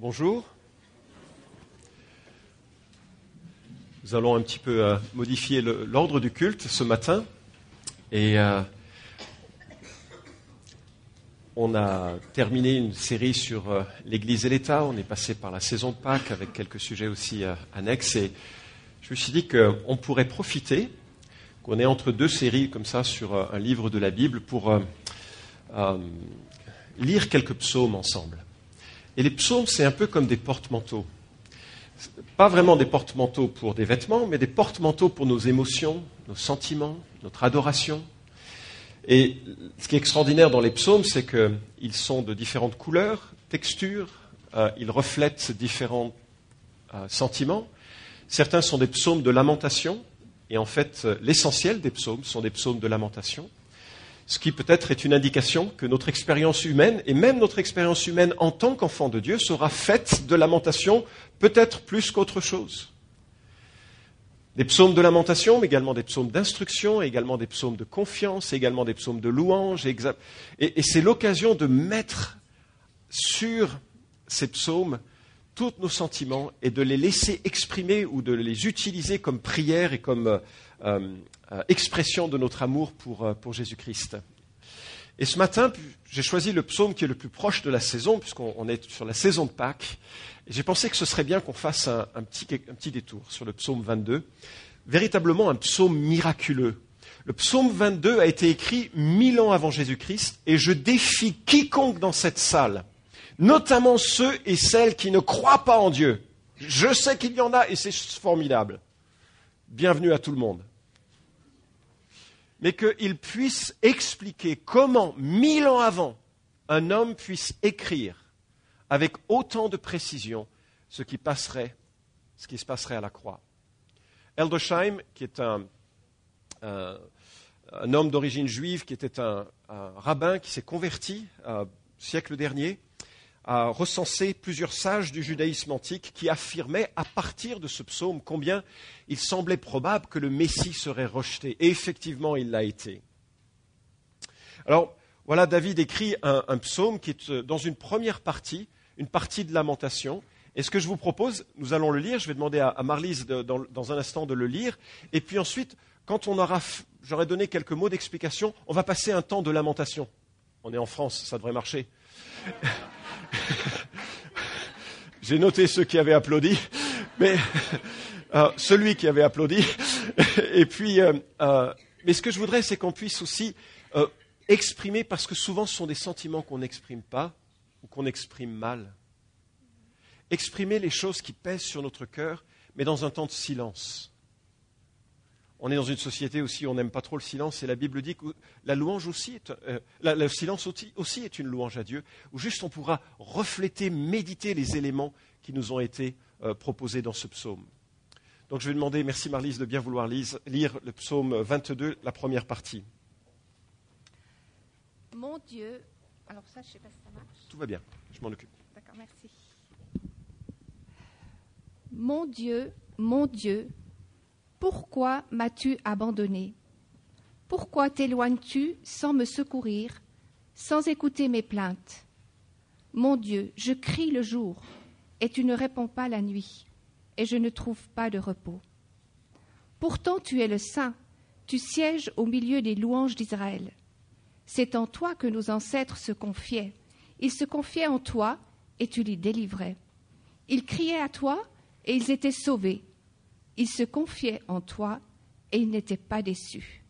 Bonjour. Nous allons un petit peu euh, modifier l'ordre du culte ce matin. Et euh, on a terminé une série sur euh, l'Église et l'État. On est passé par la saison de Pâques avec quelques sujets aussi annexes. Et je me suis dit qu'on pourrait profiter, qu'on est entre deux séries comme ça sur un livre de la Bible pour lire quelques psaumes ensemble. Et les psaumes, c'est un peu comme des porte-manteaux. Pas vraiment des porte-manteaux pour des vêtements, mais des porte-manteaux pour nos émotions, nos sentiments, notre adoration. Et ce qui est extraordinaire dans les psaumes, c'est qu'ils sont de différentes couleurs, textures, euh, ils reflètent différents euh, sentiments. Certains sont des psaumes de lamentation, et en fait, euh, l'essentiel des psaumes sont des psaumes de lamentation ce qui peut-être est une indication que notre expérience humaine, et même notre expérience humaine en tant qu'enfant de Dieu, sera faite de lamentation, peut-être plus qu'autre chose. Des psaumes de lamentation, mais également des psaumes d'instruction, également des psaumes de confiance, également des psaumes de louange. Et, c'est l'occasion de mettre sur ces psaumes tous nos sentiments et de les laisser exprimer ou de les utiliser comme prière et comme euh, euh, expression de notre amour pour, euh, pour Jésus-Christ. Et ce matin, j'ai choisi le psaume qui est le plus proche de la saison, puisqu'on est sur la saison de Pâques. J'ai pensé que ce serait bien qu'on fasse un, un, petit, un petit détour sur le psaume 22, véritablement un psaume miraculeux. Le psaume 22 a été écrit mille ans avant Jésus-Christ, et je défie quiconque dans cette salle, notamment ceux et celles qui ne croient pas en Dieu. Je sais qu'il y en a, et c'est formidable. Bienvenue à tout le monde mais qu'il puisse expliquer comment, mille ans avant, un homme puisse écrire avec autant de précision ce qui passerait, ce qui se passerait à la croix. Eldosheim, qui est un, homme d'origine juive, qui était un, rabbin qui s'est converti au siècle dernier, a recensé plusieurs sages du judaïsme antique qui affirmaient à partir de ce psaume combien il semblait probable que le Messie serait rejeté. Et effectivement, il l'a été. Alors, voilà, David écrit un, psaume qui est dans une première partie, une partie de lamentation. Et ce que je vous propose, nous allons le lire, je vais demander à, Marlise dans, dans, un instant de le lire. Et puis ensuite, quand on aura, j'aurai donné quelques mots d'explication, on va passer un temps de lamentation. On est en France, ça devrait marcher. J'ai noté ceux qui avaient applaudi, mais euh, celui qui avait applaudi. Et puis, euh, euh, mais ce que je voudrais, c'est qu'on puisse aussi exprimer, parce que souvent ce sont des sentiments qu'on n'exprime pas ou qu'on exprime mal. Exprimer les choses qui pèsent sur notre cœur, mais dans un temps de silence. On est dans une société aussi où on n'aime pas trop le silence, et la Bible dit que la louange aussi, est, euh, la, le silence aussi, aussi, est une louange à Dieu, où juste on pourra refléter, méditer les éléments qui nous ont été euh, proposés dans ce psaume. Donc je vais demander, merci Marlise de bien vouloir lise, lire le psaume 22, la première partie. Mon Dieu, alors ça, je ne sais pas si ça marche. Tout va bien, je m'en occupe. D'accord, merci. Mon Dieu, mon Dieu, pourquoi m'as-tu abandonné? Pourquoi t'éloignes-tu sans me secourir, sans écouter mes plaintes? Mon Dieu, je crie le jour, et tu ne réponds pas la nuit, et je ne trouve pas de repos. Pourtant tu es le Saint, tu sièges au milieu des louanges d'Israël. C'est en toi que nos ancêtres se confiaient. Ils se confiaient en toi, et tu les délivrais. Ils criaient à toi, et ils étaient sauvés. Ils se confiaient en toi et ils n'étaient pas déçus.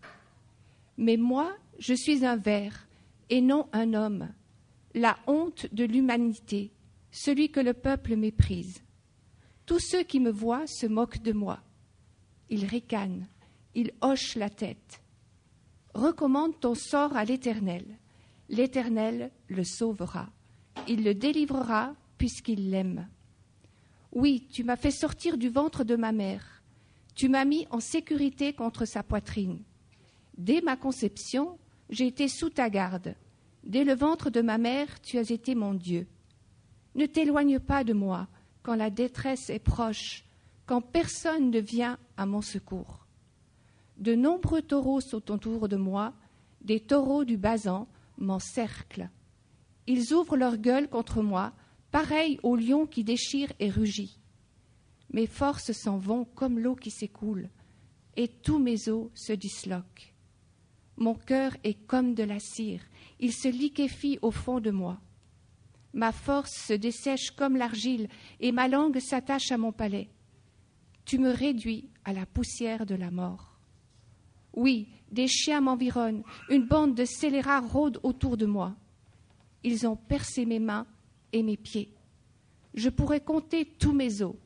Mais moi, je suis un ver et non un homme, la honte de l'humanité, celui que le peuple méprise. Tous ceux qui me voient se moquent de moi. Ils ricanent, ils hochent la tête. Recommande ton sort à l'Éternel. L'Éternel le sauvera. Il le délivrera puisqu'il l'aime. Oui, tu m'as fait sortir du ventre de ma mère. Tu m'as mis en sécurité contre sa poitrine. Dès ma conception, j'ai été sous ta garde. Dès le ventre de ma mère, tu as été mon Dieu. Ne t'éloigne pas de moi quand la détresse est proche, quand personne ne vient à mon secours. De nombreux taureaux sont autour de moi, des taureaux du Basan m'encerclent. Ils ouvrent leur gueule contre moi, pareil au lion qui déchire et rugit. Mes forces s'en vont comme l'eau qui s'écoule, et tous mes os se disloquent. Mon cœur est comme de la cire, il se liquéfie au fond de moi. Ma force se dessèche comme l'argile, et ma langue s'attache à mon palais. Tu me réduis à la poussière de la mort. Oui, des chiens m'environnent, une bande de scélérats rôde autour de moi. Ils ont percé mes mains et mes pieds. Je pourrais compter tous mes os.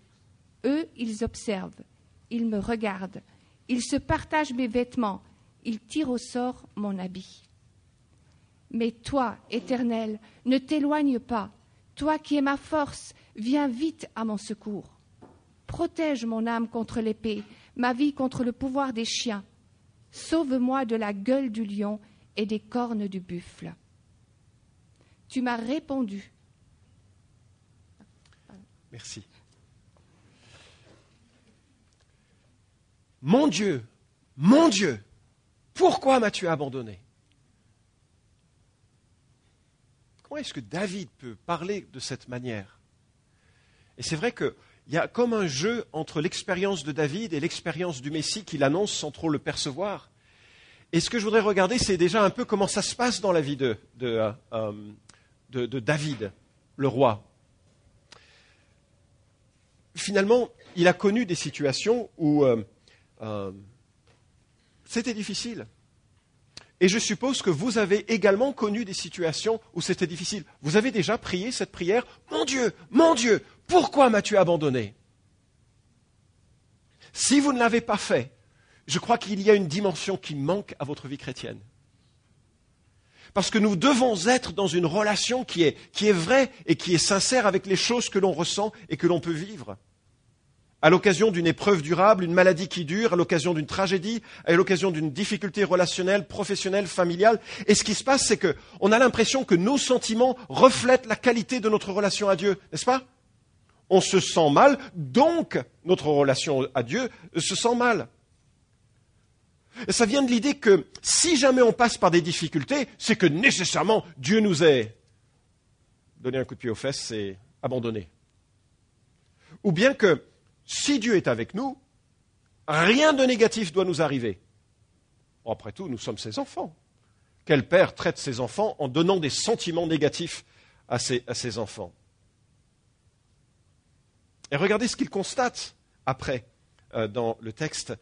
Eux, ils observent, ils me regardent, ils se partagent mes vêtements, ils tirent au sort mon habit. Mais toi, Éternel, ne t'éloigne pas. Toi qui es ma force, viens vite à mon secours. Protège mon âme contre l'épée, ma vie contre le pouvoir des chiens. Sauve-moi de la gueule du lion et des cornes du buffle. Tu m'as répondu. Merci. Mon Dieu, mon Dieu, pourquoi m'as-tu abandonné? Comment est-ce que David peut parler de cette manière? Et c'est vrai qu'il y a comme un jeu entre l'expérience de David et l'expérience du Messie qu'il annonce sans trop le percevoir. Et ce que je voudrais regarder, c'est déjà un peu comment ça se passe dans la vie de, de, euh, David, le roi. Finalement, il a connu des situations où euh, euh, c'était difficile. Et je suppose que vous avez également connu des situations où c'était difficile. Vous avez déjà prié cette prière Mon Dieu, mon Dieu, pourquoi m'as-tu abandonné? Si vous ne l'avez pas fait, je crois qu'il y a une dimension qui manque à votre vie chrétienne. Parce que nous devons être dans une relation qui est, qui est vraie et qui est sincère avec les choses que l'on ressent et que l'on peut vivre à l'occasion d'une épreuve durable, une maladie qui dure, à l'occasion d'une tragédie, à l'occasion d'une difficulté relationnelle, professionnelle, familiale. Et ce qui se passe, c'est qu'on a l'impression que nos sentiments reflètent la qualité de notre relation à Dieu, n'est-ce pas? On se sent mal, donc notre relation à Dieu se sent mal. Et ça vient de l'idée que si jamais on passe par des difficultés, c'est que nécessairement Dieu nous est donné un coup de pied aux fesses, c'est abandonné. Ou bien que si Dieu est avec nous, rien de négatif doit nous arriver. Après tout, nous sommes ses enfants. Quel père traite ses enfants en donnant des sentiments négatifs à ses, enfants Et regardez ce qu'il constate après euh, dans le texte.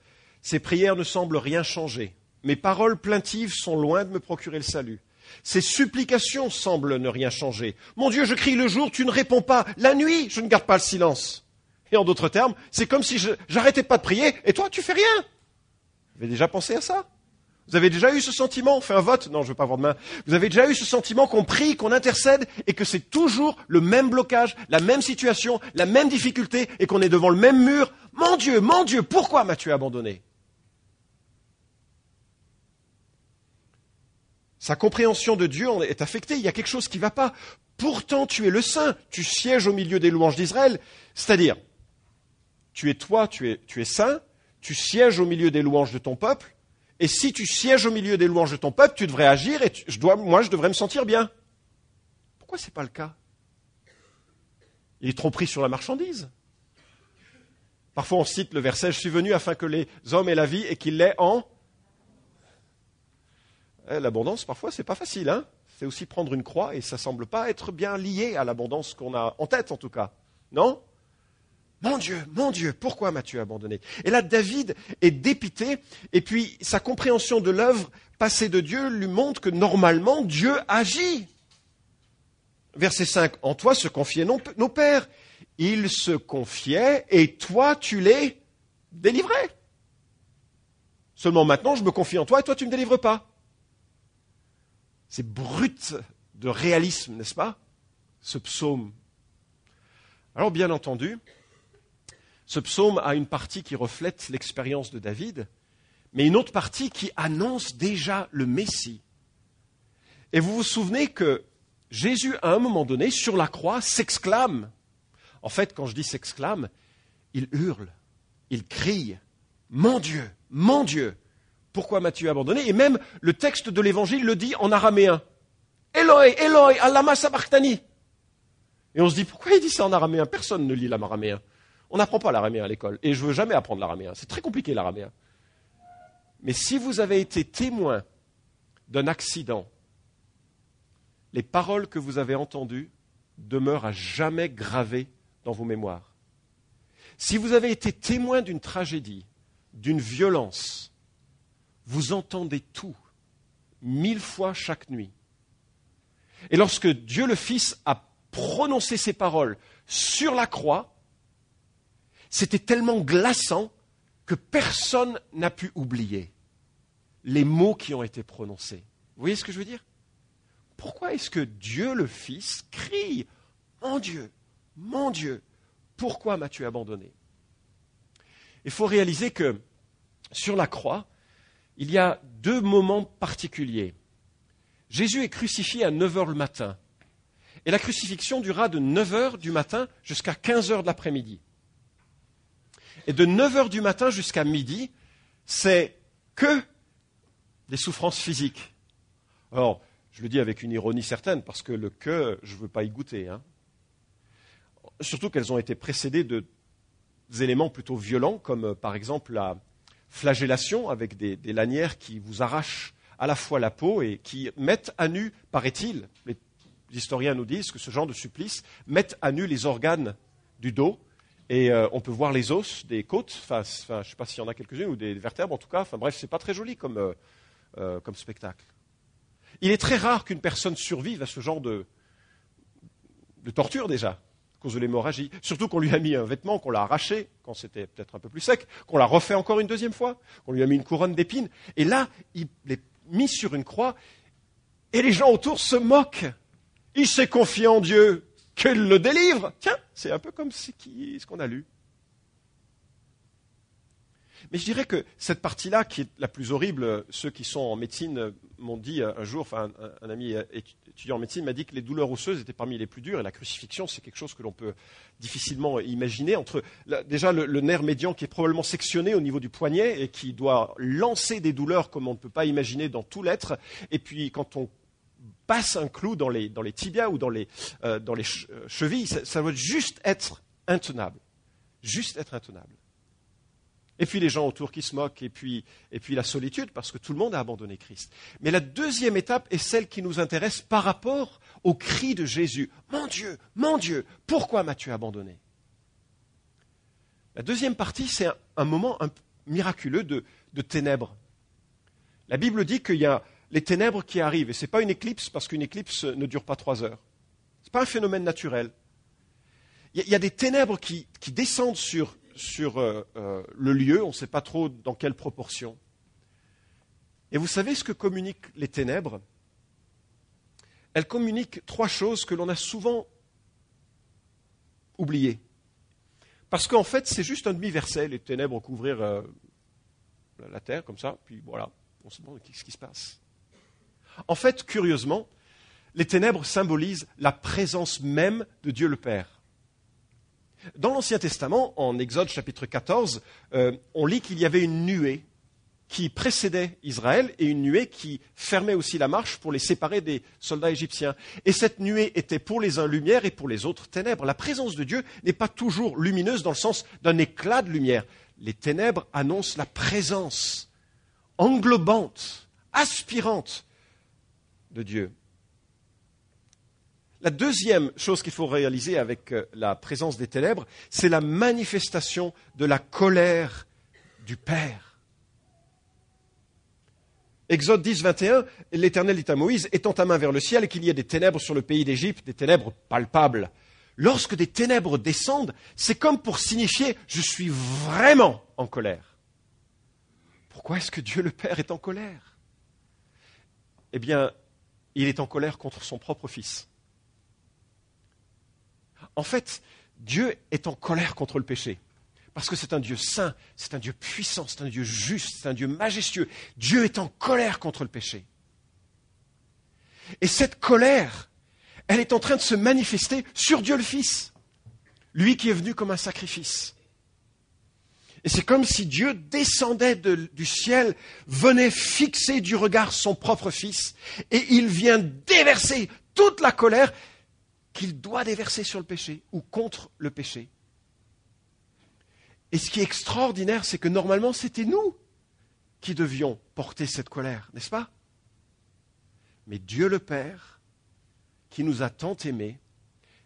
Ses prières ne semblent rien changer. Mes paroles plaintives sont loin de me procurer le salut. Ses supplications semblent ne rien changer. Mon Dieu, je crie le jour, tu ne réponds pas. La nuit, je ne garde pas le silence. Et en d'autres termes, c'est comme si j'arrêtais pas de prier et toi, tu fais rien. Vous avez déjà pensé à ça? Vous avez déjà eu ce sentiment? On fait un vote Non, je veux pas avoir de main. Vous avez déjà eu ce sentiment qu'on prie, qu'on intercède et que c'est toujours le même blocage, la même situation, la même difficulté et qu'on est devant le même mur? Mon Dieu, mon Dieu, pourquoi m'as-tu abandonné? Sa compréhension de Dieu est affectée, il y a quelque chose qui ne va pas. Pourtant, tu es le Saint, tu sièges au milieu des louanges d'Israël. C'est-à-dire, tu es toi, tu es, saint, tu sièges au milieu des louanges de ton peuple, et si tu sièges au milieu des louanges de ton peuple, tu devrais agir et dois, moi je devrais me sentir bien. Pourquoi ce n'est pas le cas? Il est trop pris sur la marchandise. Parfois on cite le verset Je suis venu afin que les hommes aient la vie et qu'ils l'aient en. Eh, l'abondance, parfois, c'est pas facile. Hein c'est aussi prendre une croix et ça semble pas être bien lié à l'abondance qu'on a en tête, en tout cas. Non? Mon Dieu, mon Dieu, pourquoi m'as-tu abandonné? Et là, David est dépité, et puis sa compréhension de l'œuvre passée de Dieu lui montre que normalement Dieu agit. Verset 5, en toi se confiaient nos pères. Ils se confiaient, et toi tu les délivrais. Seulement maintenant, je me confie en toi, et toi tu ne me délivres pas. C'est brut de réalisme, n'est-ce pas Ce psaume? Alors, bien entendu, ce psaume a une partie qui reflète l'expérience de David, mais une autre partie qui annonce déjà le Messie. Et vous vous souvenez que Jésus, à un moment donné, sur la croix, s'exclame. En fait, quand je dis s'exclame, il hurle, il crie, Mon Dieu, mon Dieu, pourquoi m'as-tu abandonné? Et même le texte de l'Évangile le dit en araméen. Eloi, Eloi, alama sabachthani. Et on se dit, pourquoi il dit ça en araméen? Personne ne lit l'araméen. On n'apprend pas l'araméen à l'école. Et je veux jamais apprendre l'araméen. C'est très compliqué l'araméen. Mais si vous avez été témoin d'un accident, les paroles que vous avez entendues demeurent à jamais gravées dans vos mémoires. Si vous avez été témoin d'une tragédie, d'une violence, vous entendez tout, mille fois chaque nuit. Et lorsque Dieu le Fils a prononcé ces paroles sur la croix, c'était tellement glaçant que personne n'a pu oublier les mots qui ont été prononcés. Vous voyez ce que je veux dire? Pourquoi est-ce que Dieu le Fils crie Mon Dieu, mon Dieu, pourquoi m'as-tu abandonné? Il faut réaliser que sur la croix, il y a deux moments particuliers. Jésus est crucifié à 9 heures le matin. Et la crucifixion dura de 9 heures du matin jusqu'à 15 heures de l'après-midi. Et de 9 heures du matin jusqu'à midi, c'est que des souffrances physiques. Alors, je le dis avec une ironie certaine, parce que le que, je ne veux pas y goûter. Hein. Surtout qu'elles ont été précédées de éléments plutôt violents, comme euh, par exemple la flagellation avec des, lanières qui vous arrachent à la fois la peau et qui mettent à nu, paraît-il, les historiens nous disent que ce genre de supplice met à nu les organes du dos et euh, on peut voir les os des côtes, enfin, je ne sais pas s'il y en a quelques-unes, ou des vertèbres en tout cas, enfin bref, c'est pas très joli comme, euh, euh, spectacle. Il est très rare qu'une personne survive à ce genre de, de torture déjà, à cause de l'hémorragie. Surtout qu'on lui a mis un vêtement, qu'on l'a arraché quand c'était peut-être un peu plus sec, qu'on l'a refait encore une deuxième fois, qu'on lui a mis une couronne d'épines. Et là, il est mis sur une croix et les gens autour se moquent. Il s'est confié en Dieu, qu'il le délivre. Tiens, c'est un peu comme ce qu'on a lu. Mais je dirais que cette partie-là, qui est la plus horrible, ceux qui sont en médecine m'ont dit un jour, un, ami étudiant en médecine m'a dit que les douleurs osseuses étaient parmi les plus dures et la crucifixion, c'est quelque chose que l'on peut difficilement imaginer. Entre déjà le, nerf médian qui est probablement sectionné au niveau du poignet et qui doit lancer des douleurs comme on ne peut pas imaginer dans tout l'être, et puis quand on passe un clou dans les, tibias ou dans les, euh, chevilles, ça, doit juste être intenable, juste être intenable. Et puis les gens autour qui se moquent, et puis, et puis la solitude, parce que tout le monde a abandonné Christ. Mais la deuxième étape est celle qui nous intéresse par rapport au cri de Jésus. Mon Dieu, mon Dieu, pourquoi m'as-tu abandonné? La deuxième partie, c'est un, moment miraculeux de, de ténèbres. La Bible dit qu'il y a les ténèbres qui arrivent, et ce n'est pas une éclipse, parce qu'une éclipse ne dure pas trois heures. Ce n'est pas un phénomène naturel. Il y, a des ténèbres qui descendent sur euh, euh, le lieu, on ne sait pas trop dans quelle proportion. Et vous savez ce que communiquent les ténèbres? Elles communiquent trois choses que l'on a souvent oubliées. Parce qu'en fait, c'est juste un demi-verset, les ténèbres couvrir euh, la terre comme ça, puis voilà, on se demande qu'est-ce qui se passe. En fait, curieusement, les ténèbres symbolisent la présence même de Dieu le Père. Dans l'Ancien Testament, en Exode chapitre 14, euh, on lit qu'il y avait une nuée qui précédait Israël et une nuée qui fermait aussi la marche pour les séparer des soldats égyptiens. Et cette nuée était pour les uns lumière et pour les autres ténèbres. La présence de Dieu n'est pas toujours lumineuse dans le sens d'un éclat de lumière. Les ténèbres annoncent la présence englobante, aspirante de Dieu. La deuxième chose qu'il faut réaliser avec euh, la présence des ténèbres, c'est la manifestation de la colère du Père. Exode 10, 21, l'Éternel dit à Moïse, étends ta main vers le ciel et qu'il y ait des ténèbres sur le pays d'Égypte, des ténèbres palpables. Lorsque des ténèbres descendent, c'est comme pour signifier je suis vraiment en colère. Pourquoi est-ce que Dieu le Père est en colère? Eh bien, il est en colère contre son propre Fils. En fait, Dieu est en colère contre le péché. Parce que c'est un Dieu saint, c'est un Dieu puissant, c'est un Dieu juste, c'est un Dieu majestueux. Dieu est en colère contre le péché. Et cette colère, elle est en train de se manifester sur Dieu le Fils, lui qui est venu comme un sacrifice. Et c'est comme si Dieu descendait du ciel, venait fixer du regard son propre Fils, et il vient déverser toute la colère qu'il doit déverser sur le péché ou contre le péché. Et ce qui est extraordinaire, c'est que normalement, c'était nous qui devions porter cette colère, n'est-ce pas? Mais Dieu le Père, qui nous a tant aimés,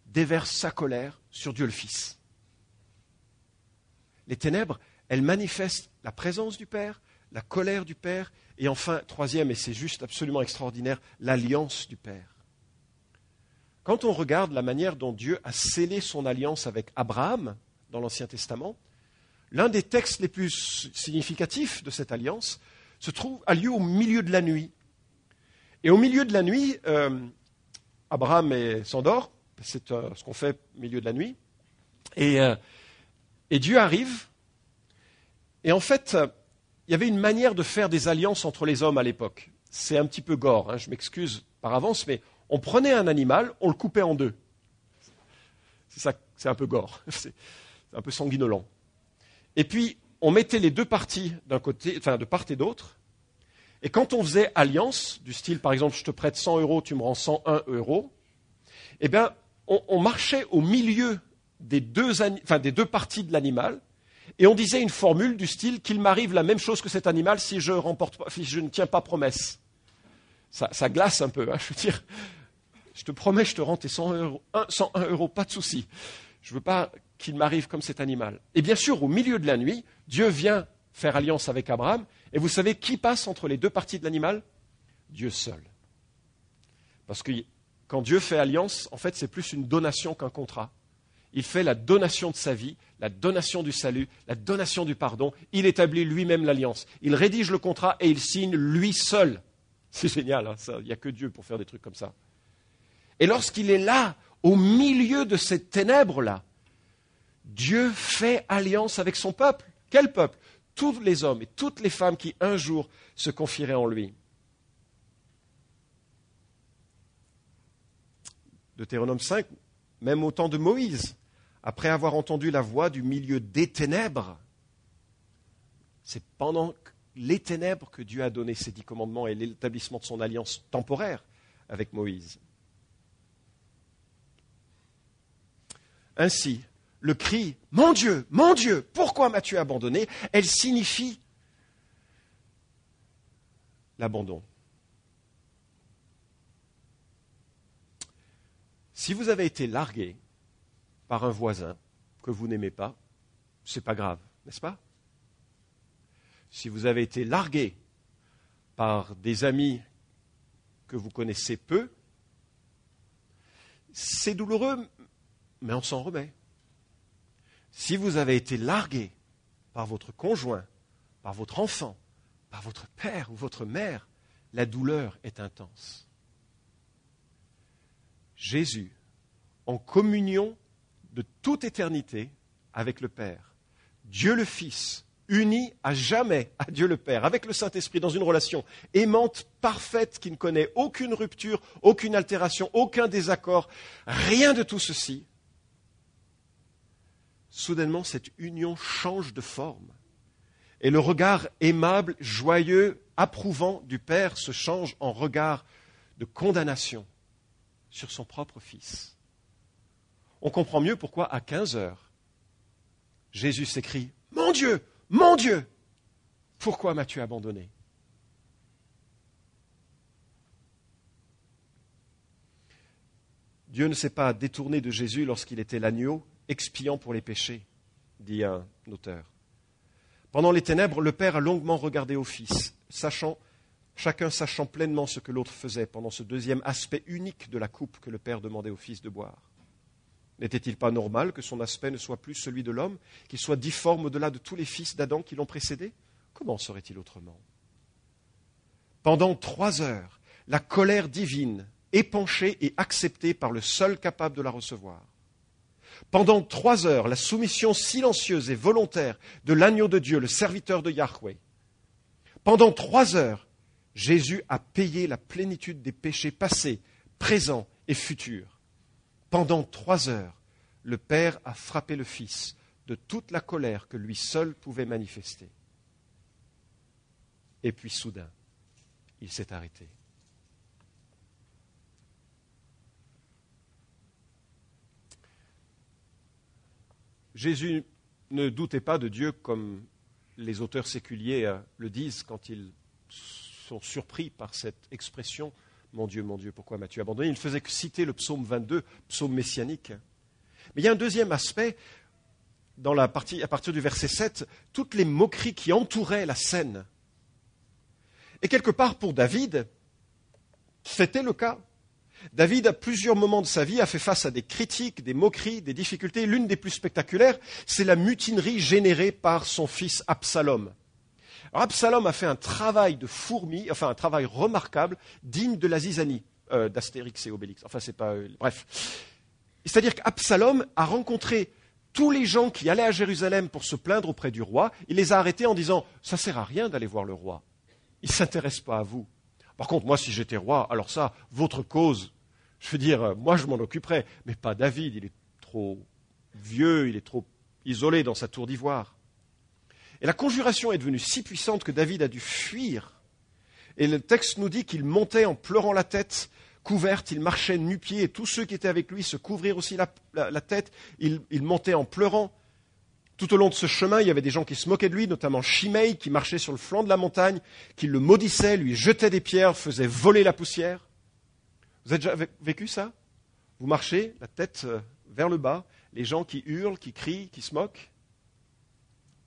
déverse sa colère sur Dieu le Fils. Les ténèbres, elles manifestent la présence du Père, la colère du Père, et enfin, troisième, et c'est juste absolument extraordinaire, l'alliance du Père. Quand on regarde la manière dont Dieu a scellé son alliance avec Abraham dans l'Ancien Testament, l'un des textes les plus significatifs de cette alliance se trouve, a lieu au milieu de la nuit. Et au milieu de la nuit, euh, Abraham s'endort, c'est euh, ce qu'on fait au milieu de la nuit, et, euh, et Dieu arrive, et en fait, il y avait une manière de faire des alliances entre les hommes à l'époque. C'est un petit peu gore, hein, je m'excuse par avance, mais on prenait un animal, on le coupait en deux. C'est ça, c'est un peu gore, c'est un peu sanguinolent. Et puis, on mettait les deux parties d'un côté, enfin de part et d'autre. Et quand on faisait alliance, du style par exemple, je te prête 100 euros, tu me rends 101 euros, eh bien, on, on marchait au milieu des deux, enfin, des deux parties de l'animal, et on disait une formule du style qu'il m'arrive la même chose que cet animal si je, remporte, si je ne tiens pas promesse. Ça, glace un peu, hein, je veux dire. Je te promets, je te rends tes 100 euros, 101 euros, pas de souci. Je ne veux pas qu'il m'arrive comme cet animal. Et bien sûr, au milieu de la nuit, Dieu vient faire alliance avec Abraham. Et vous savez qui passe entre les deux parties de l'animal? Dieu seul. Parce que quand Dieu fait alliance, en fait, c'est plus une donation qu'un contrat. Il fait la donation de sa vie, la donation du salut, la donation du pardon. Il établit lui-même l'alliance. Il rédige le contrat et il signe lui seul. C'est génial, hein, il n'y a que Dieu pour faire des trucs comme ça. Et lorsqu'il est là, au milieu de ces ténèbres-là, Dieu fait alliance avec son peuple. Quel peuple? Tous les hommes et toutes les femmes qui un jour se confieraient en lui. Deutéronome 5, même au temps de Moïse, après avoir entendu la voix du milieu des ténèbres, c'est pendant les ténèbres que Dieu a donné ses dix commandements et l'établissement de son alliance temporaire avec Moïse. Ainsi, le cri Mon Dieu, mon Dieu, pourquoi m'as-tu abandonné? Elle signifie l'abandon. Si vous avez été largué par un voisin que vous n'aimez pas, c'est pas grave, n'est-ce pas? Si vous avez été largué par des amis que vous connaissez peu, c'est douloureux, mais on s'en remet. Si vous avez été largué par votre conjoint, par votre enfant, par votre père ou votre mère, la douleur est intense. Jésus, en communion de toute éternité avec le Père, Dieu le Fils, uni à jamais à Dieu le Père, avec le Saint-Esprit, dans une relation aimante, parfaite, qui ne connaît aucune rupture, aucune altération, aucun désaccord, rien de tout ceci, soudainement cette union change de forme. Et le regard aimable, joyeux, approuvant du Père se change en regard de condamnation sur son propre Fils. On comprend mieux pourquoi à 15 heures, Jésus s'écrie Mon Dieu, mon Dieu, pourquoi m'as-tu abandonné? Dieu ne s'est pas détourné de Jésus lorsqu'il était l'agneau expiant pour les péchés, dit un auteur. Pendant les ténèbres, le Père a longuement regardé au Fils, sachant, chacun sachant pleinement ce que l'autre faisait pendant ce deuxième aspect unique de la coupe que le Père demandait au Fils de boire. N'était-il pas normal que son aspect ne soit plus celui de l'homme, qu'il soit difforme au-delà de tous les fils d'Adam qui l'ont précédé? Comment serait-il autrement? Pendant trois heures, la colère divine, épanchée et acceptée par le seul capable de la recevoir, pendant trois heures, la soumission silencieuse et volontaire de l'agneau de Dieu, le serviteur de Yahweh. Pendant trois heures, Jésus a payé la plénitude des péchés passés, présents et futurs. Pendant trois heures, le Père a frappé le Fils de toute la colère que lui seul pouvait manifester. Et puis soudain, il s'est arrêté. Jésus ne doutait pas de Dieu comme les auteurs séculiers euh, le disent quand ils sont surpris par cette expression mon Dieu, mon Dieu, pourquoi m'as-tu abandonné? Il ne faisait que citer le psaume 22, psaume messianique. Mais il y a un deuxième aspect dans la partie, à partir du verset 7, toutes les moqueries qui entouraient la scène. Et quelque part, pour David, c'était le cas. David, à plusieurs moments de sa vie, a fait face à des critiques, des moqueries, des difficultés. L'une des plus spectaculaires, c'est la mutinerie générée par son fils Absalom. Absalom a fait un travail de fourmi, enfin un travail remarquable, digne de la zizanie euh, d'Astérix et Obélix. Enfin, c'est pas. Euh, bref. C'est-à-dire qu'Absalom a rencontré tous les gens qui allaient à Jérusalem pour se plaindre auprès du roi, il les a arrêtés en disant Ça sert à rien d'aller voir le roi. Il ne s'intéresse pas à vous. Par contre, moi, si j'étais roi, alors ça, votre cause, je veux dire, moi, je m'en occuperais. Mais pas David, il est trop vieux, il est trop isolé dans sa tour d'ivoire. Et la conjuration est devenue si puissante que David a dû fuir. Et le texte nous dit qu'il montait en pleurant la tête couverte, il marchait nu-pied, et tous ceux qui étaient avec lui se couvrirent aussi la, tête, il, montait en pleurant. Tout au long de ce chemin, il y avait des gens qui se moquaient de lui, notamment Shimei, qui marchait sur le flanc de la montagne, qui le maudissait, lui jetait des pierres, faisait voler la poussière. Vous avez déjà vécu ça? Vous marchez, la tête euh, vers le bas, les gens qui hurlent, qui crient, qui se moquent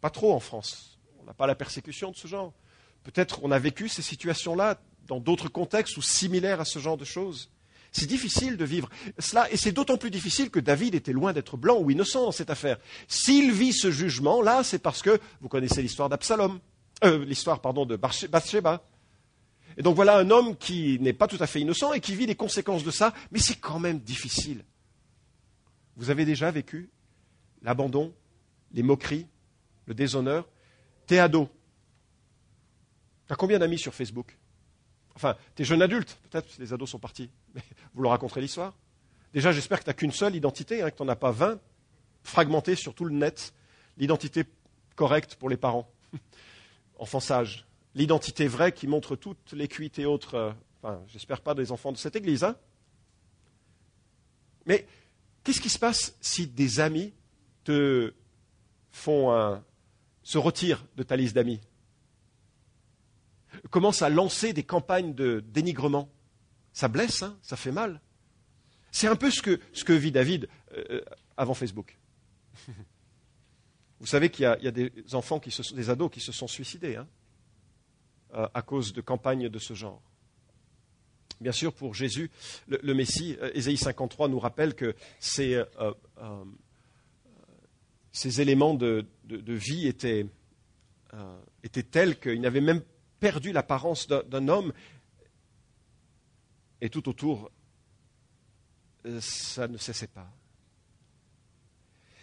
Pas trop en France. On n'a pas la persécution de ce genre. Peut-être on a vécu ces situations-là dans d'autres contextes ou similaires à ce genre de choses. C'est difficile de vivre cela, et c'est d'autant plus difficile que David était loin d'être blanc ou innocent dans cette affaire. S'il vit ce jugement-là, c'est parce que vous connaissez l'histoire d'Absalom, euh, l'histoire pardon de Bathsheba. Et donc voilà un homme qui n'est pas tout à fait innocent et qui vit les conséquences de ça, mais c'est quand même difficile. Vous avez déjà vécu l'abandon, les moqueries, le déshonneur. T'es ado. T'as combien d'amis sur Facebook? Enfin, tu es jeune adulte, peut-être, les ados sont partis. Mais vous leur raconterez l'histoire. Déjà, j'espère que tu n'as qu'une seule identité, hein, que tu n'en as pas 20 fragmentées sur tout le net. L'identité correcte pour les parents. Enfants sages. L'identité vraie qui montre toutes les cuites et autres. Euh, enfin, j'espère pas des enfants de cette église. Hein. Mais qu'est-ce qui se passe si des amis te font un, se retirent de ta liste d'amis commence à lancer des campagnes de dénigrement. Ça blesse, hein, ça fait mal. C'est un peu ce que, vit David euh, avant Facebook. Vous savez qu'il y, a des enfants, qui se, des ados qui se sont suicidés hein, euh, à cause de campagnes de ce genre. Bien sûr, pour Jésus, le, Messie, euh, Ésaïe 53 nous rappelle que ces, ces éléments de, vie étaient, étaient tels qu'il n'avait même perdu l'apparence d'un homme. Et tout autour, euh, ça ne cessait pas.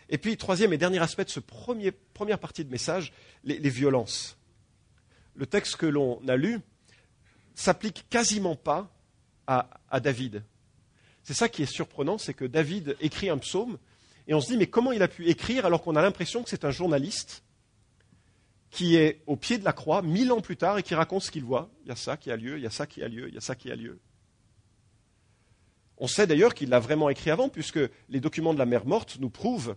Et puis, troisième et dernier aspect de ce premier, première partie de message, les, violences. Le texte que l'on a lu s'applique quasiment pas à David. C'est ça qui est surprenant, c'est que David écrit un psaume et on se dit mais comment il a pu écrire alors qu'on a l'impression que c'est un journaliste qui est au pied de la croix, mille ans plus tard, et qui raconte ce qu'il voit? Il y a ça qui a lieu, il y a ça qui a lieu, il y a ça qui a lieu. On sait d'ailleurs qu'il l'a vraiment écrit avant, puisque les documents de la mer morte nous prouvent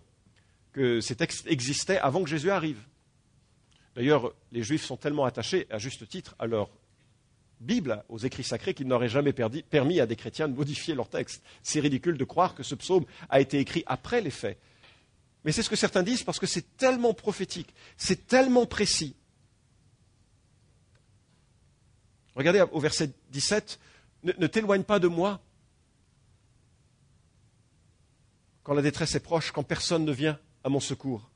que ces textes existaient avant que Jésus arrive. D'ailleurs, les Juifs sont tellement attachés, à juste titre, à leur Bible, aux écrits sacrés, qu'ils n'auraient jamais permis à des chrétiens de modifier leur texte. C'est ridicule de croire que ce psaume a été écrit après les faits. Mais c'est ce que certains disent parce que c'est tellement prophétique, c'est tellement précis. Regardez au verset 17, ne, t'éloigne pas de moi quand la détresse est proche, quand personne ne vient à mon secours.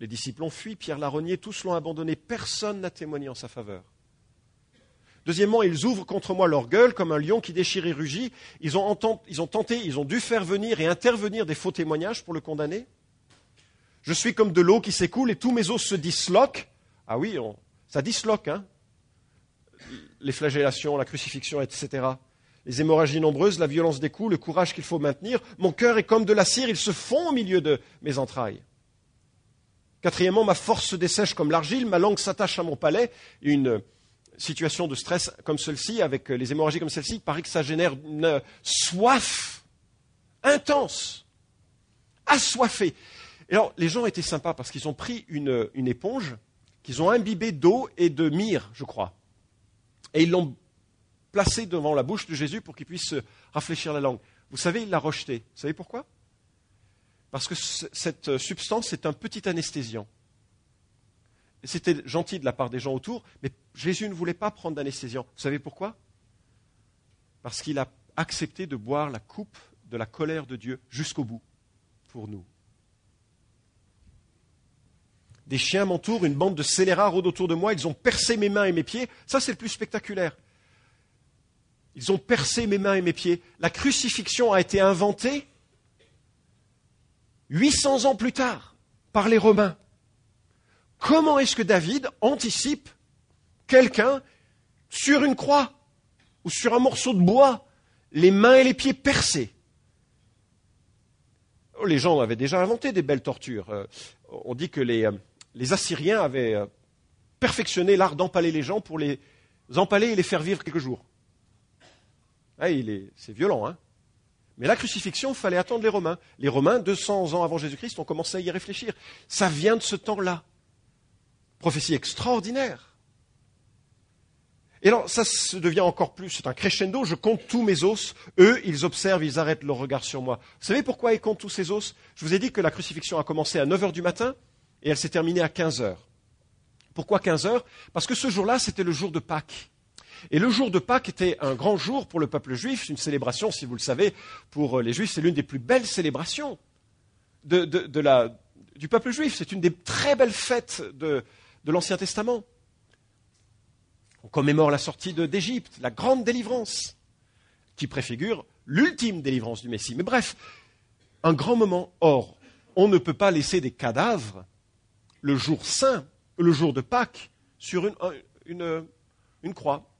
Les disciples ont fui, Pierre l'a renié, tous l'ont abandonné, personne n'a témoigné en sa faveur. Deuxièmement, ils ouvrent contre moi leur gueule comme un lion qui déchire et rugit. Ils ont, tenté, ils ont dû faire venir et intervenir des faux témoignages pour le condamner. Je suis comme de l'eau qui s'écoule et tous mes os se disloquent. Ah oui, ça disloque, hein Les flagellations, la crucifixion, etc. Les hémorragies nombreuses, la violence des coups, le courage qu'il faut maintenir. Mon cœur est comme de la cire, il se fond au milieu de mes entrailles. Quatrièmement, ma force se dessèche comme l'argile, ma langue s'attache à mon palais. Une situation de stress comme celle-ci, avec les hémorragies comme celle-ci, paraît que ça génère une soif intense, assoiffée. Et alors, les gens étaient sympas parce qu'ils ont pris une, éponge, qu'ils ont imbibée d'eau et de myrrhe, je crois. Et ils l'ont placée devant la bouche de Jésus pour qu'il puisse rafraîchir la langue. Vous savez, il l'a rejeté. Vous savez pourquoi? Parce que cette substance est un petit anesthésiant. C'était gentil de la part des gens autour, mais Jésus ne voulait pas prendre d'anesthésiant. Vous savez pourquoi? Parce qu'il a accepté de boire la coupe de la colère de Dieu jusqu'au bout pour nous. Des chiens m'entourent, une bande de scélérats rôde autour de moi, ils ont percé mes mains et mes pieds. Ça, c'est le plus spectaculaire. Ils ont percé mes mains et mes pieds. La crucifixion a été inventée 800 ans plus tard par les Romains. Comment est-ce que David anticipe quelqu'un sur une croix ou sur un morceau de bois, les mains et les pieds percés? Oh, Les gens avaient déjà inventé des belles tortures. Euh, on dit que les, euh, Assyriens avaient euh, perfectionné l'art d'empaler les gens pour les empaler et les faire vivre quelques jours. Ah, c'est violent, hein mais la crucifixion, il fallait attendre les Romains. Les Romains, 200 ans avant Jésus-Christ, ont commencé à y réfléchir. Ça vient de ce temps-là. Prophétie extraordinaire. Et alors, ça se devient encore plus, c'est un crescendo, je compte tous mes os. Eux, ils observent, ils arrêtent leur regard sur moi. Vous savez pourquoi ils comptent tous ces os? Je vous ai dit que la crucifixion a commencé à 9 heures du matin et elle s'est terminée à 15 heures. Pourquoi 15 heures? Parce que ce jour-là, c'était le jour de Pâques. Et le jour de Pâques était un grand jour pour le peuple juif, une célébration, si vous le savez, pour les juifs, c'est l'une des plus belles célébrations du peuple juif. C'est une des très belles fêtes de, de l'Ancien Testament. On commémore la sortie d'Égypte, la grande délivrance, qui préfigure l'ultime délivrance du Messie. Mais bref, un grand moment. Or, on ne peut pas laisser des cadavres le jour saint, le jour de Pâques, sur une, croix.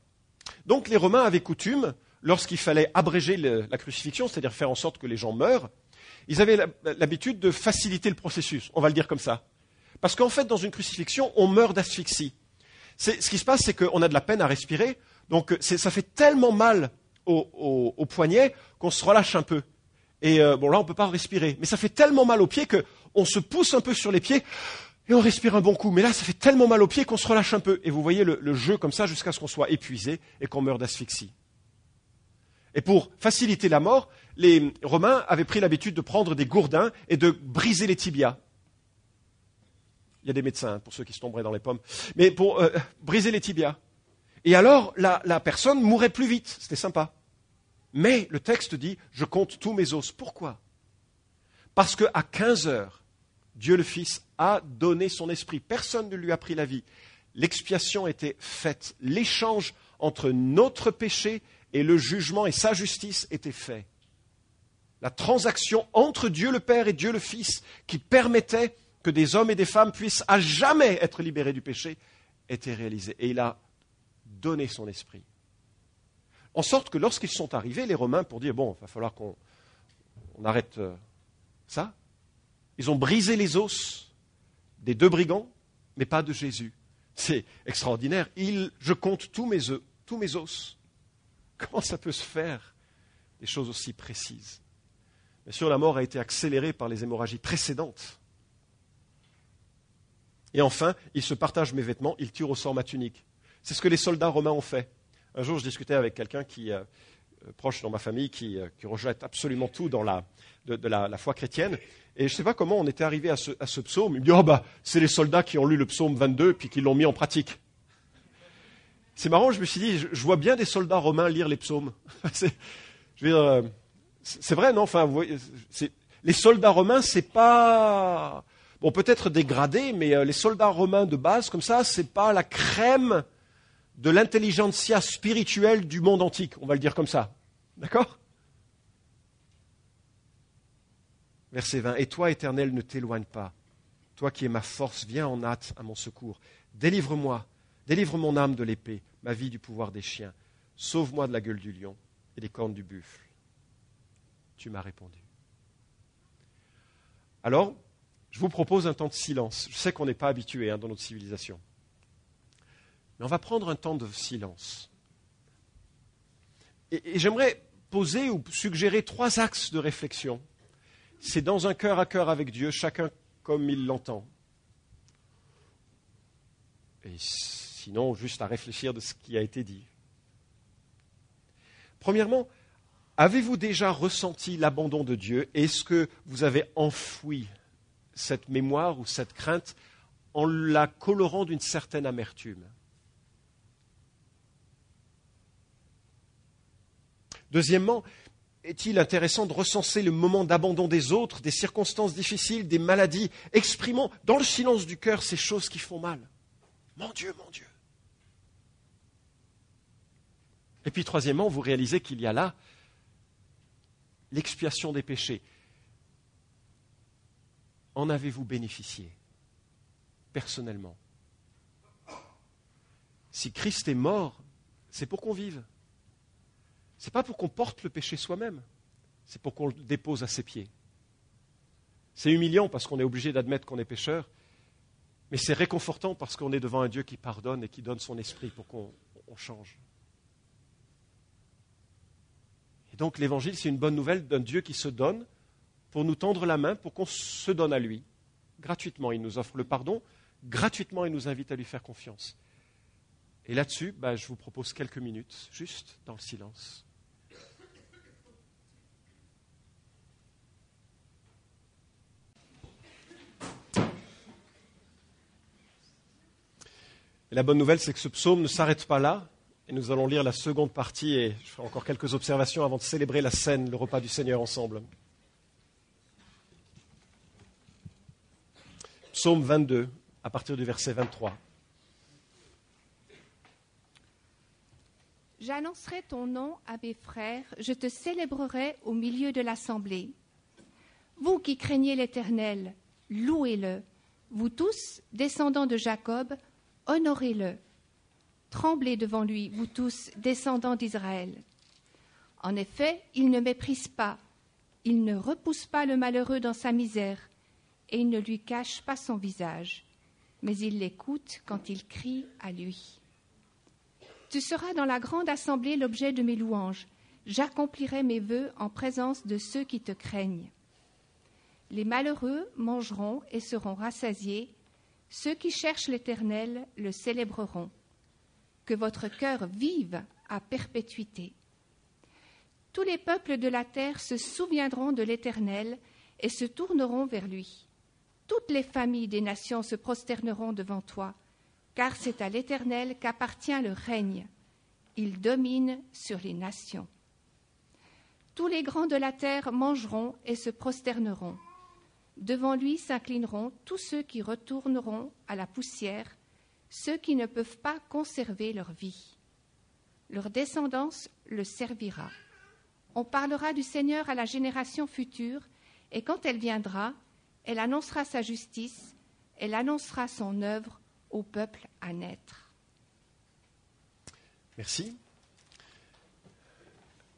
Donc les Romains avaient coutume, lorsqu'il fallait abréger la crucifixion, c'est-à-dire faire en sorte que les gens meurent, ils avaient l'habitude de faciliter le processus, on va le dire comme ça. Parce qu'en fait, dans une crucifixion, on meurt d'asphyxie. Ce qui se passe, c'est qu'on a de la peine à respirer, donc ça fait tellement mal au, poignet qu'on se relâche un peu. Et euh, bon, là, on ne peut pas respirer. Mais ça fait tellement mal aux pieds qu'on se pousse un peu sur les pieds et on respire un bon coup. Mais là, ça fait tellement mal aux pieds qu'on se relâche un peu. Et vous voyez le, le jeu comme ça jusqu'à ce qu'on soit épuisé et qu'on meure d'asphyxie. Et pour faciliter la mort, les Romains avaient pris l'habitude de prendre des gourdins et de briser les tibias. Il y a des médecins pour ceux qui se tomberaient dans les pommes. Mais pour euh, briser les tibias. Et alors, la, personne mourrait plus vite. C'était sympa. Mais le texte dit Je compte tous mes os. Pourquoi? Parce qu'à 15 heures, Dieu le Fils a donné son esprit. Personne ne lui a pris la vie. L'expiation était faite. L'échange entre notre péché et le jugement et sa justice était fait. La transaction entre Dieu le Père et Dieu le Fils qui permettait que des hommes et des femmes puissent à jamais être libérés du péché était réalisé. Et il a donné son esprit. En sorte que lorsqu'ils sont arrivés, les Romains, pour dire, bon, il va falloir qu'on arrête euh, ça, ils ont brisé les os des deux brigands, mais pas de Jésus. C'est extraordinaire. je compte tous mes, tous mes os. Comment ça peut se faire Des choses aussi précises? Bien sûr, la mort a été accélérée par les hémorragies précédentes. Et enfin, il se partage mes vêtements, il tire au sort ma tunique. C'est ce que les soldats romains ont fait. Un jour, je discutais avec quelqu'un qui, euh, euh, proche dans ma famille, qui, euh, rejette absolument tout dans la, de, la, foi chrétienne. Et je ne sais pas comment on était arrivé à ce, psaume. Il me dit, oh bah, c'est les soldats qui ont lu le psaume 22 puis qui l'ont mis en pratique. C'est marrant, je me suis dit, je, vois bien des soldats romains lire les psaumes. c'est, vrai, non? Enfin, les soldats romains, c'est pas bon, peut-être dégradé, mais euh, les soldats romains de base, comme ça, c'est pas la crème de l'intelligentsia spirituelle du monde antique, on va le dire comme ça. D'accord? Verset 20. Et toi, Éternel, ne t'éloigne pas. Toi qui es ma force, viens en hâte à mon secours. Délivre-moi, délivre mon âme de l'épée, ma vie du pouvoir des chiens. Sauve-moi de la gueule du lion et des cornes du buffle. Tu m'as répondu. Alors, je vous propose un temps de silence. Je sais qu'on n'est pas habitué hein, dans notre civilisation. Mais on va prendre un temps de silence. Et, j'aimerais poser ou suggérer trois axes de réflexion. C'est dans un cœur à cœur avec Dieu, chacun comme il l'entend. Et sinon, juste à réfléchir de ce qui a été dit. Premièrement, avez-vous déjà ressenti l'abandon de Dieu? Est-ce que vous avez enfoui cette mémoire ou cette crainte en la colorant d'une certaine amertume Deuxièmement, est-il intéressant de recenser le moment d'abandon des autres, des circonstances difficiles, des maladies, exprimant dans le silence du cœur ces choses qui font mal? Mon Dieu, mon Dieu. Et puis troisièmement, vous réalisez qu'il y a là l'expiation des péchés. En avez-vous bénéficié personnellement? Si Christ est mort, c'est pour qu'on vive. Ce n'est pas pour qu'on porte le péché soi-même, c'est pour qu'on le dépose à ses pieds. C'est humiliant parce qu'on est obligé d'admettre qu'on est pécheur, mais c'est réconfortant parce qu'on est devant un Dieu qui pardonne et qui donne son esprit pour qu'on change. Et donc l'évangile, c'est une bonne nouvelle d'un Dieu qui se donne pour nous tendre la main, pour qu'on se donne à lui. Gratuitement, il nous offre le pardon, gratuitement, il nous invite à lui faire confiance. Et là-dessus, bah, je vous propose quelques minutes, juste dans le silence. La bonne nouvelle, c'est que ce psaume ne s'arrête pas là. Et nous allons lire la seconde partie et je ferai encore quelques observations avant de célébrer la scène, le repas du Seigneur ensemble. Psaume 22, à partir du verset 23. J'annoncerai ton nom à mes frères, je te célébrerai au milieu de l'assemblée. Vous qui craignez l'Éternel, louez-le. Vous tous, descendants de Jacob, honorez-le. Tremblez devant lui, vous tous, descendants d'Israël. En effet, il ne méprise pas, il ne repousse pas le malheureux dans sa misère, et il ne lui cache pas son visage, mais il l'écoute quand il crie à lui. Tu seras dans la grande assemblée l'objet de mes louanges. J'accomplirai mes vœux en présence de ceux qui te craignent. Les malheureux mangeront et seront rassasiés, ceux qui cherchent l'Éternel le célébreront. Que votre cœur vive à perpétuité. Tous les peuples de la terre se souviendront de l'Éternel et se tourneront vers lui. Toutes les familles des nations se prosterneront devant toi, car c'est à l'Éternel qu'appartient le règne. Il domine sur les nations. Tous les grands de la terre mangeront et se prosterneront. Devant lui s'inclineront tous ceux qui retourneront à la poussière, ceux qui ne peuvent pas conserver leur vie. Leur descendance le servira. On parlera du Seigneur à la génération future, et quand elle viendra, elle annoncera sa justice, elle annoncera son œuvre au peuple à naître. Merci.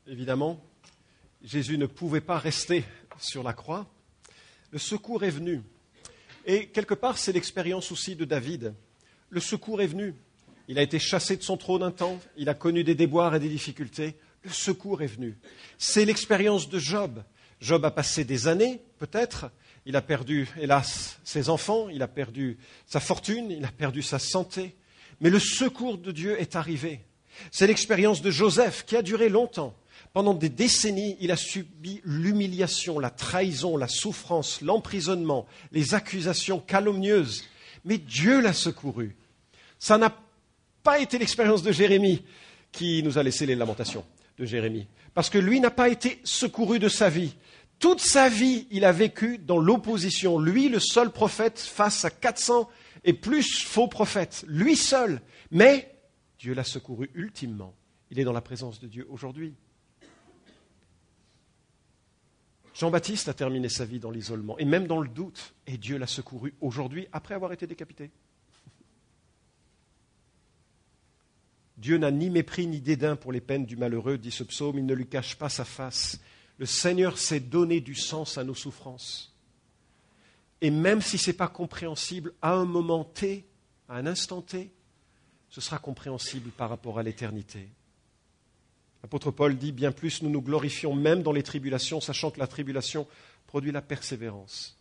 Évidemment, Jésus ne pouvait pas rester sur la croix le secours est venu. Et quelque part, c'est l'expérience aussi de David. Le secours est venu. Il a été chassé de son trône un temps, il a connu des déboires et des difficultés. Le secours est venu. C'est l'expérience de Job. Job a passé des années, peut-être. Il a perdu, hélas, ses enfants, il a perdu sa fortune, il a perdu sa santé. Mais le secours de Dieu est arrivé. C'est l'expérience de Joseph qui a duré longtemps. Pendant des décennies, il a subi l'humiliation, la trahison, la souffrance, l'emprisonnement, les accusations calomnieuses. Mais Dieu l'a secouru. Ça n'a pas été l'expérience de Jérémie qui nous a laissé les lamentations de Jérémie. Parce que lui n'a pas été secouru de sa vie. Toute sa vie, il a vécu dans l'opposition. Lui, le seul prophète face à 400 et plus faux prophètes. Lui seul. Mais Dieu l'a secouru ultimement. Il est dans la présence de Dieu aujourd'hui. Jean-Baptiste a terminé sa vie dans l'isolement et même dans le doute, et Dieu l'a secouru aujourd'hui après avoir été décapité. Dieu n'a ni mépris ni dédain pour les peines du malheureux, dit ce psaume, il ne lui cache pas sa face. Le Seigneur sait donner du sens à nos souffrances. Et même si ce n'est pas compréhensible à un moment T, à un instant T, ce sera compréhensible par rapport à l'éternité. L'apôtre Paul dit bien plus, nous nous glorifions même dans les tribulations, sachant que la tribulation produit la persévérance.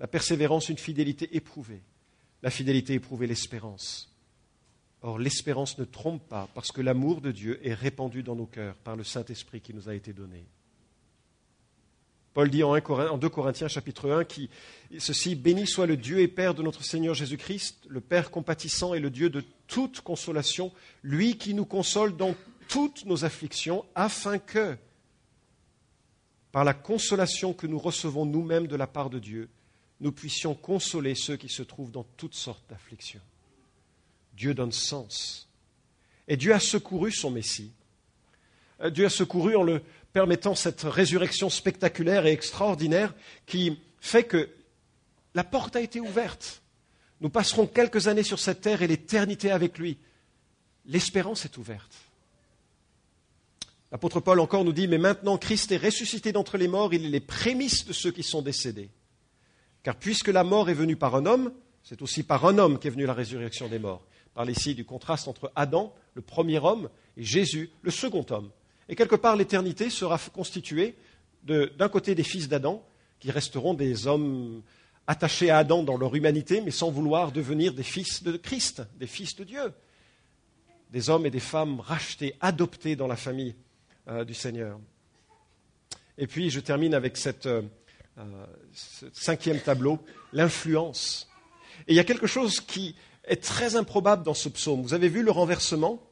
La persévérance, une fidélité éprouvée. La fidélité éprouvée, l'espérance. Or, l'espérance ne trompe pas parce que l'amour de Dieu est répandu dans nos cœurs par le Saint-Esprit qui nous a été donné. Paul dit en, 2 Corinthiens chapitre 1 qui, ceci, béni soit le Dieu et Père de notre Seigneur Jésus-Christ, le Père compatissant et le Dieu de toute consolation, lui qui nous console dans toutes nos afflictions, afin que, par la consolation que nous recevons nous-mêmes de la part de Dieu, nous puissions consoler ceux qui se trouvent dans toutes sortes d'afflictions. Dieu donne sens. Et Dieu a secouru son Messie. Euh, Dieu a secouru en le permettant cette résurrection spectaculaire et extraordinaire qui fait que la porte a été ouverte. Nous passerons quelques années sur cette terre et l'éternité avec lui. L'espérance est ouverte. L'apôtre Paul encore nous dit, mais maintenant Christ est ressuscité d'entre les morts, il est les prémices de ceux qui sont décédés. Car puisque la mort est venue par un homme, c'est aussi par un homme qu'est venue la résurrection des morts. Parle ici du contraste entre Adam, le premier homme, et Jésus, le second homme. Et quelque part, l'éternité sera constituée d'un côté des fils d'Adam, qui resteront des hommes attachés à Adam dans leur humanité, mais sans vouloir devenir des fils de Christ, des fils de Dieu, des hommes et des femmes rachetés, adoptés dans la famille euh, du Seigneur. Et puis, je termine avec cette, euh, ce cinquième tableau, l'influence. Et il y a quelque chose qui est très improbable dans ce psaume. Vous avez vu le renversement?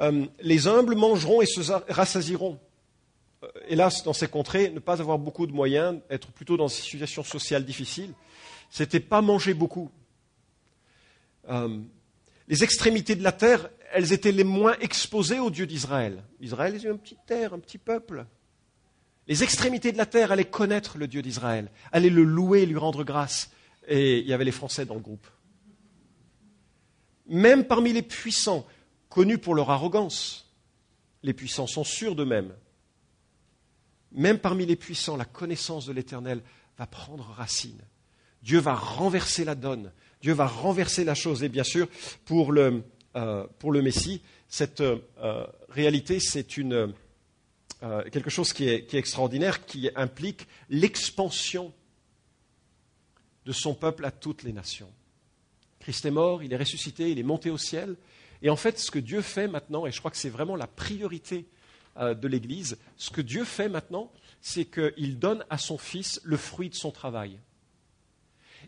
Euh, les humbles mangeront et se rassasiront. Euh, hélas, dans ces contrées, ne pas avoir beaucoup de moyens, être plutôt dans une situation sociale difficile, c'était pas manger beaucoup. Euh, les extrémités de la terre, elles étaient les moins exposées au Dieu d'Israël. Israël est une petite terre, un petit peuple. Les extrémités de la terre allaient connaître le Dieu d'Israël, allaient le louer, lui rendre grâce. Et il y avait les Français dans le groupe. Même parmi les puissants, connus pour leur arrogance. Les puissants sont sûrs d'eux-mêmes. Même parmi les puissants, la connaissance de l'Éternel va prendre racine. Dieu va renverser la donne. Dieu va renverser la chose. Et bien sûr, pour le, euh, Messie, cette euh, réalité, c'est euh, quelque chose qui est extraordinaire, qui implique l'expansion de son peuple à toutes les nations. Christ est mort, il est ressuscité, il est monté au ciel, et en fait, ce que Dieu fait maintenant, et je crois que c'est vraiment la priorité euh, de l'Église, ce que Dieu fait maintenant, c'est qu'il donne à son Fils le fruit de son travail.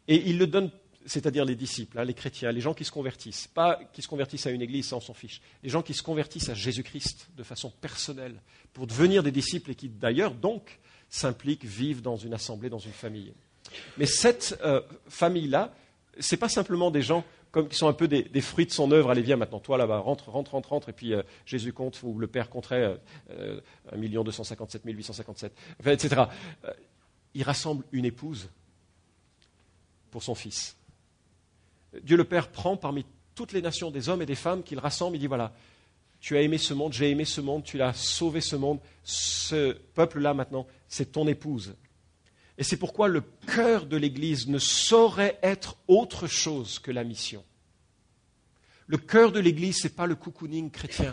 Et il le donne, c'est-à-dire les disciples, hein, les chrétiens, les gens qui se convertissent, pas qui se convertissent à une Église, ça on s'en fiche, les gens qui se convertissent à Jésus-Christ de façon personnelle, pour devenir des disciples et qui d'ailleurs donc s'impliquent, vivent dans une assemblée, dans une famille. Mais cette euh, famille-là, ce n'est pas simplement des gens comme qui sont un peu des, fruits de son œuvre. Allez, viens maintenant, toi là-bas, rentre, rentre, rentre, rentre, et puis euh, Jésus compte, ou le Père compterait euh, 1 257 857, etc. Euh, il rassemble une épouse pour son fils. Dieu le Père prend parmi toutes les nations des hommes et des femmes qu'il rassemble, il dit voilà, tu as aimé ce monde, j'ai aimé ce monde, tu l'as sauvé ce monde, ce peuple-là maintenant, c'est ton épouse. Et c'est pourquoi le cœur de l'Église ne saurait être autre chose que la mission. Le cœur de l'Église, ce n'est pas le cocooning chrétien.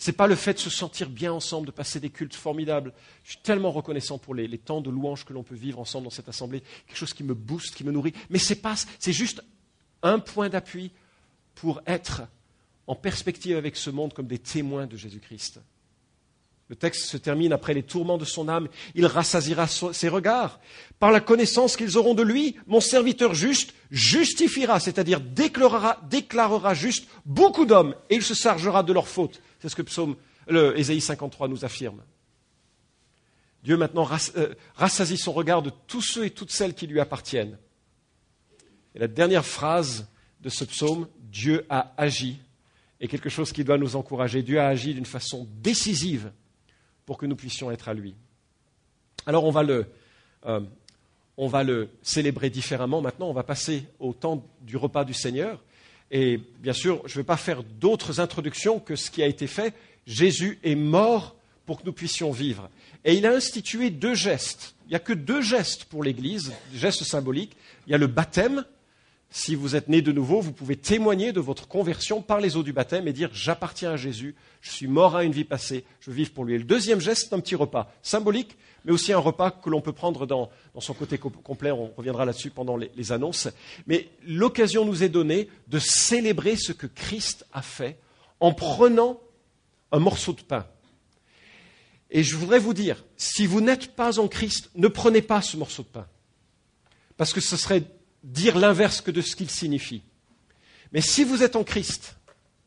Ce n'est pas le fait de se sentir bien ensemble, de passer des cultes formidables. Je suis tellement reconnaissant pour les, temps de louange que l'on peut vivre ensemble dans cette assemblée, quelque chose qui me booste, qui me nourrit. Mais c'est pas, c'est juste un point d'appui pour être en perspective avec ce monde comme des témoins de Jésus-Christ. Le texte se termine après les tourments de son âme. Il rassasira ses regards. Par la connaissance qu'ils auront de lui, mon serviteur juste justifiera, c'est-à-dire déclarera, déclarera juste beaucoup d'hommes et il se chargera de leurs fautes. C'est ce que Psaume, le, Ésaïe 53 nous affirme. Dieu maintenant euh, rassasie son regard de tous ceux et toutes celles qui lui appartiennent. Et la dernière phrase de ce psaume, Dieu a agi, est quelque chose qui doit nous encourager. Dieu a agi d'une façon décisive pour que nous puissions être à lui. Alors on va le, euh, on va le célébrer différemment maintenant, on va passer au temps du repas du Seigneur. Et bien sûr, je ne vais pas faire d'autres introductions que ce qui a été fait. Jésus est mort pour que nous puissions vivre. Et il a institué deux gestes. Il n'y a que deux gestes pour l'Église, gestes symboliques. Il y a le baptême, Si vous êtes né de nouveau, vous pouvez témoigner de votre conversion par les eaux du baptême et dire j'appartiens à Jésus, je suis mort à une vie passée, je vivre pour lui. Et le deuxième geste, c'est un petit repas symbolique, mais aussi un repas que l'on peut prendre dans, son côté complet. On reviendra là-dessus pendant les, les annonces. Mais l'occasion nous est donnée de célébrer ce que Christ a fait en prenant un morceau de pain. Et je voudrais vous dire, si vous n'êtes pas en Christ, ne prenez pas ce morceau de pain. Parce que ce serait dire l'inverse que de ce qu'il signifie. Mais si vous êtes en Christ,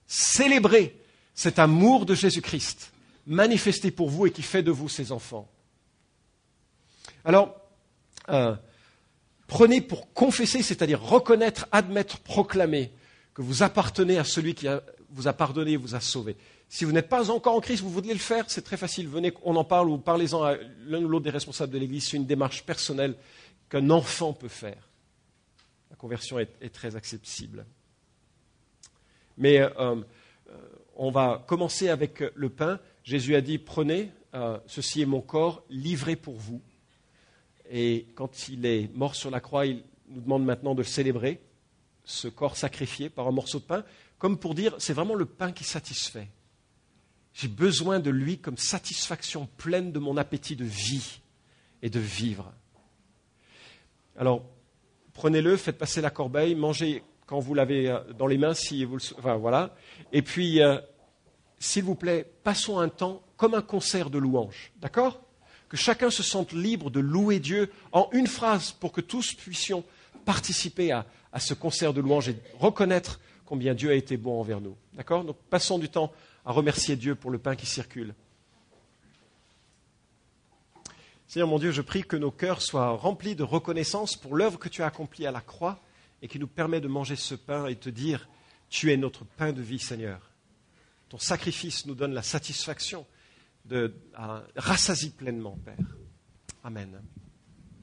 célébrez cet amour de Jésus-Christ manifesté pour vous et qui fait de vous ses enfants. Alors, euh, prenez pour confesser, c'est-à-dire reconnaître, admettre, proclamer que vous appartenez à celui qui vous a pardonné et vous a sauvé. Si vous n'êtes pas encore en Christ, vous voulez le faire, c'est très facile. Venez, on en parle ou parlez-en à l'un ou l'autre des responsables de l'Église. C'est une démarche personnelle qu'un enfant peut faire. La conversion est, très accessible. Mais euh, euh, on va commencer avec le pain. Jésus a dit, prenez, euh, ceci est mon corps, livré pour vous. Et quand il est mort sur la croix, il nous demande maintenant de célébrer, ce corps sacrifié par un morceau de pain, comme pour dire, c'est vraiment le pain qui satisfait. J'ai besoin de lui comme satisfaction pleine de mon appétit de vie et de vivre. Alors, prenez-le, faites passer la corbeille, mangez quand vous l'avez euh, dans les mains, si vous enfin, voilà. Et puis, euh, s'il vous plaît, passons un temps comme un concert de louanges, d'accord? Que chacun se sente libre de louer Dieu en une phrase pour que tous puissions participer à, à ce concert de louanges et reconnaître combien Dieu a été bon envers nous, d'accord? Donc, passons du temps à remercier Dieu pour le pain qui circule. Seigneur mon Dieu, je prie que nos cœurs soient remplis de reconnaissance pour l'œuvre que tu as accomplie à la croix et qui nous permet de manger ce pain et te dire, tu es notre pain de vie, Seigneur. Ton sacrifice nous donne la satisfaction de rassasie pleinement, Père. Amen.